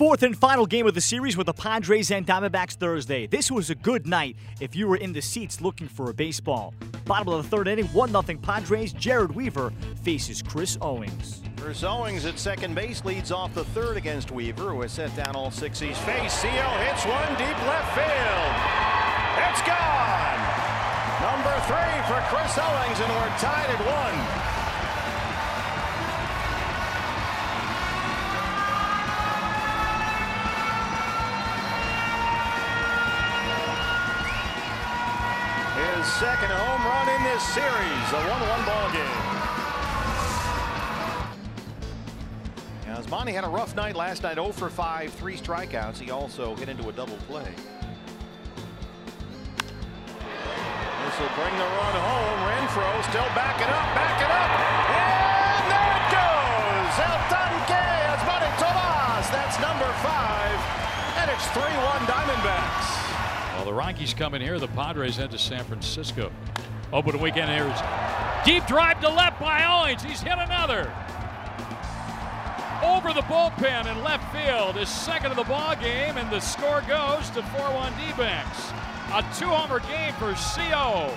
fourth and final game of the series with the Padres and Diamondbacks Thursday. This was a good night if you were in the seats looking for a baseball. Bottom of the third inning, 1 0 Padres. Jered Weaver faces Chris Owings. Chris Owings at second base leads off the third against Weaver, who has set down all six he's faced. CO hits one deep left field. It's gone. Number three for Chris Owings, and we're tied at one. Second home run in this series, a 1-1 ball game. As Monty had a rough night last night, 0 for 5, three strikeouts. He also hit into a double play. This will bring the run home. Renfroe still backing up, backing up. And there it goes. El Tanque, Yasmany Tomas. That's number five. And it's 3-1 Diamondbacks. Well, the Rockies come in here. The Padres head to San Francisco. Open weekend here is Deep drive to left by Owings. He's hit another. Over the bullpen in left field. His second of the ball game, and the score goes to 4-1 D-backs. A two-homer game for CO.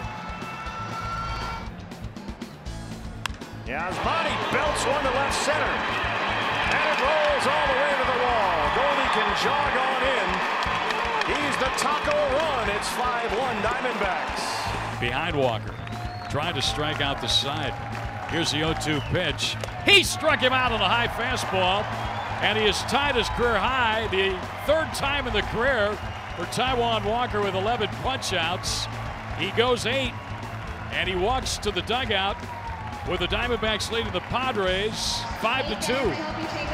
Yasmany belts one to left center. And it rolls all the way to the wall. Goldie can jog on in. He's the taco run. It's 5-1 Diamondbacks. Behind Walker. Trying to strike out the side. Here's the 0-2 pitch. He struck him out on a high fastball. And he has tied his career high, the third time in the career for Taijuan Walker with 11 punchouts. He goes eight, and he walks to the dugout with the Diamondbacks leading the Padres 5 to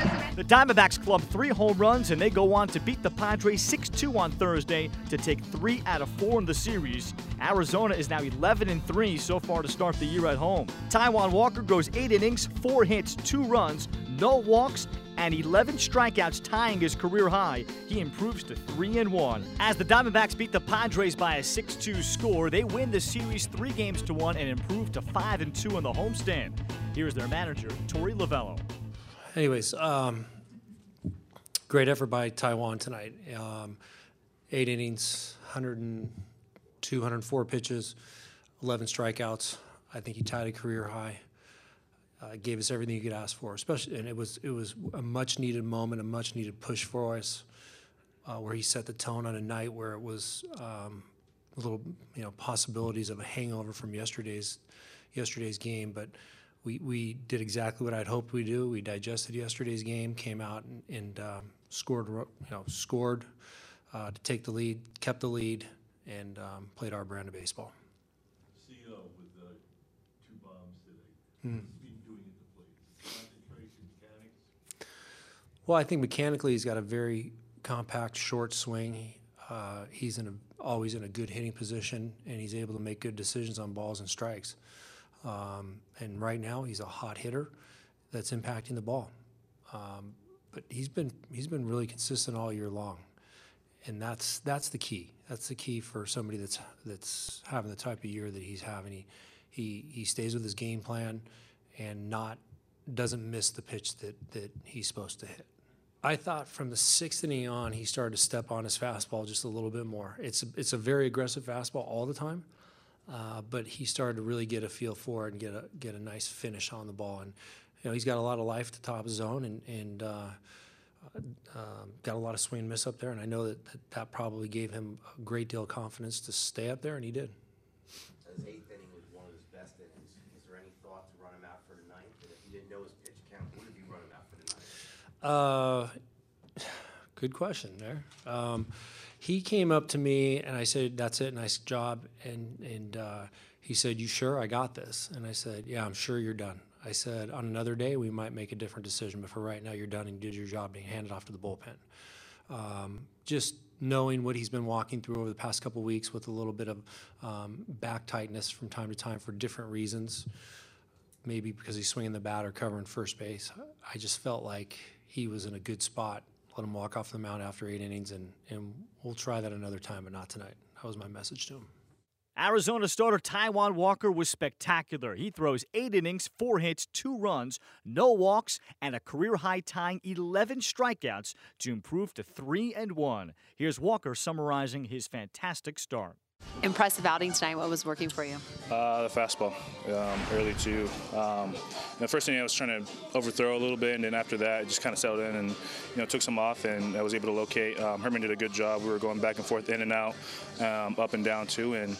2. The Diamondbacks club three home runs and they go on to beat the Padres 6 2 on Thursday to take three out of four in the series. Arizona is now 11 and 3 so far to start the year at home. Taijuan Walker goes eight innings, four hits, two runs, no walks, and 11 strikeouts, tying his career high. He improves to 3 and 1. As the Diamondbacks beat the Padres by a 6 2 score, they win the series three games to one and improve to 5 and 2 in the homestand. Here's their manager, Torey Lovullo anyways, um, great effort by Taijuan tonight. Um, eight innings, 102, 104 pitches, 11 strikeouts. I think he tied a career high. Uh, gave us everything you could ask for, especially, and it was it was a much needed moment, a much needed push for us, uh, where he set the tone on a night where it was um, little, you know, possibilities of a hangover from yesterday's yesterday's game, but we, we did exactly what I'd hoped we'd do. We digested yesterday's game, came out and, and um, scored, you know, scored uh, to take the lead, kept the lead, and um, played our brand of baseball. CO with uh, two bombs today. Mm. doing at the plate? Well, I think mechanically he's got a very compact, short swing. Uh, he's in a, always in a good hitting position, and he's able to make good decisions on balls and strikes. Um, and right now, he's a hot hitter that's impacting the ball. Um, but he's been he's been really consistent all year long, and that's that's the key. That's the key for somebody that's that's having the type of year that he's having. He he he stays with his game plan, and not doesn't miss the pitch that that he's supposed to hit. I thought from the sixth inning on, he started to step on his fastball just a little bit more. It's a, it's a very aggressive fastball all the time, uh, but he started to really get a feel for it and get a get a nice finish on the ball. And you know he's got a lot of life to top of zone and and uh, uh, got a lot of swing and miss up there. And I know that, that, that probably gave him a great deal of confidence to stay up there, and he did. His eighth inning was one of his best innings. Is there any thought to run him out for the ninth? And if you didn't know his pitch count, would you run him out for the ninth? Uh, good question there. Um, he came up to me and I said, "That's it, nice job." And and uh, he said, "You sure? I got this." And I said, "Yeah, I'm sure you're done." I said, "On another day, we might make a different decision, but for right now, you're done and you did your job being handed off to the bullpen." Um, just knowing what he's been walking through over the past couple weeks with a little bit of um, back tightness from time to time for different reasons, maybe because he's swinging the bat or covering first base. I just felt like he was in a good spot let him walk off the mound after eight innings, and, and we'll try that another time, but not tonight. That was my message to him. Arizona starter Taijuan Walker was spectacular. He throws eight innings, four hits, two runs, no walks, and a career high tying 11 strikeouts to improve to 3 and 1. Here's Walker summarizing his fantastic start. Impressive outing tonight. What was working for you? Uh, the fastball, um, early too. Um, the first thing I was trying to overthrow a little bit, and then after that, it just kind of settled in and you know took some off, and I was able to locate. Um, Herrmann did a good job. We were going back and forth, in and out, um, up and down too, and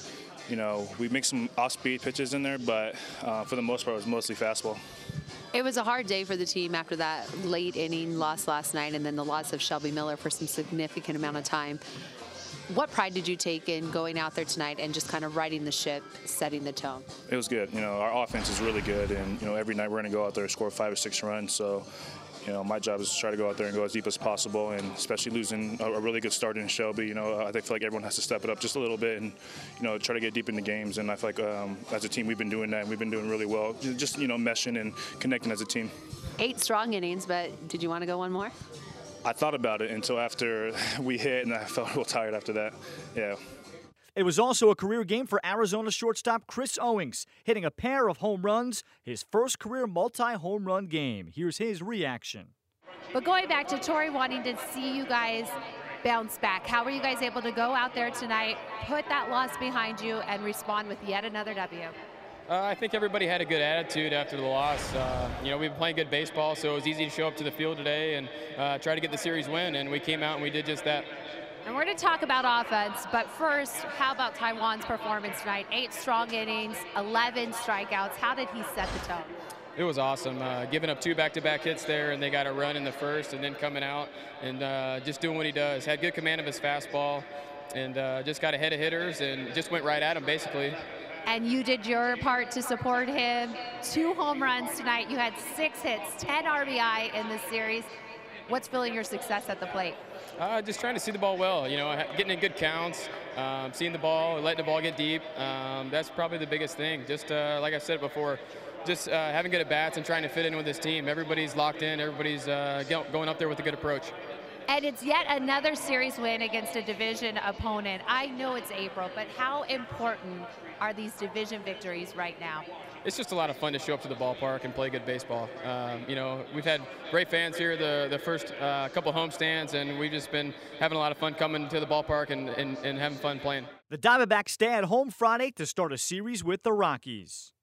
you know we make some off-speed pitches in there, but uh, for the most part, it was mostly fastball. It was a hard day for the team after that late inning loss last night, and then the loss of Shelby Miller for some significant amount of time. What pride did you take in going out there tonight and just kind of riding the ship, setting the tone? It was good. You know, our offense is really good, and you know, every night we're going to go out there and score five or six runs. So, you know, my job is to try to go out there and go as deep as possible, and especially losing a, really good start in Shelby. You know, I think feel like everyone has to step it up just a little bit and you know try to get deep into games. And I feel like um, as a team we've been doing that, and we've been doing really well. Just you know, meshing and connecting as a team. Eight strong innings, but did you want to go one more? I thought about it until after we hit, and I felt real tired after that. Yeah. It was also a career game for Arizona shortstop Chris Owings, hitting a pair of home runs, his first career multi home run game. Here's his reaction. But going back to Torey wanting to see you guys bounce back, how were you guys able to go out there tonight, put that loss behind you, and respond with yet another W? Uh, I think everybody had a good attitude after the loss. Uh, you know, we've been playing good baseball, so it was easy to show up to the field today and uh, try to get the series win, and we came out and we did just that. And we're going to talk about offense, but first, how about Taijuan's performance tonight? Eight strong innings, 11 strikeouts. How did he set the tone? It was awesome. Uh, giving up two back-to-back hits there, and they got a run in the first, and then coming out and uh, just doing what he does. Had good command of his fastball, and uh, just got ahead of hitters and just went right at him basically and you did your part to support him. Two home runs tonight. You had six hits, 10 RBI in this series. What's filling your success at the plate? Uh, just trying to see the ball well, you know, getting in good counts, um, seeing the ball, letting the ball get deep. Um, that's probably the biggest thing. Just uh, like I said before, just uh, having good at bats and trying to fit in with this team. Everybody's locked in. Everybody's uh, going up there with a good approach. And it's yet another series win against a division opponent. I know it's April, but how important are these division victories right now? It's just a lot of fun to show up to the ballpark and play good baseball. Um, you know, we've had great fans here the, the first uh, couple homestands, and we've just been having a lot of fun coming to the ballpark and, and, and having fun playing. The Diamondbacks stay at home Friday to start a series with the Rockies.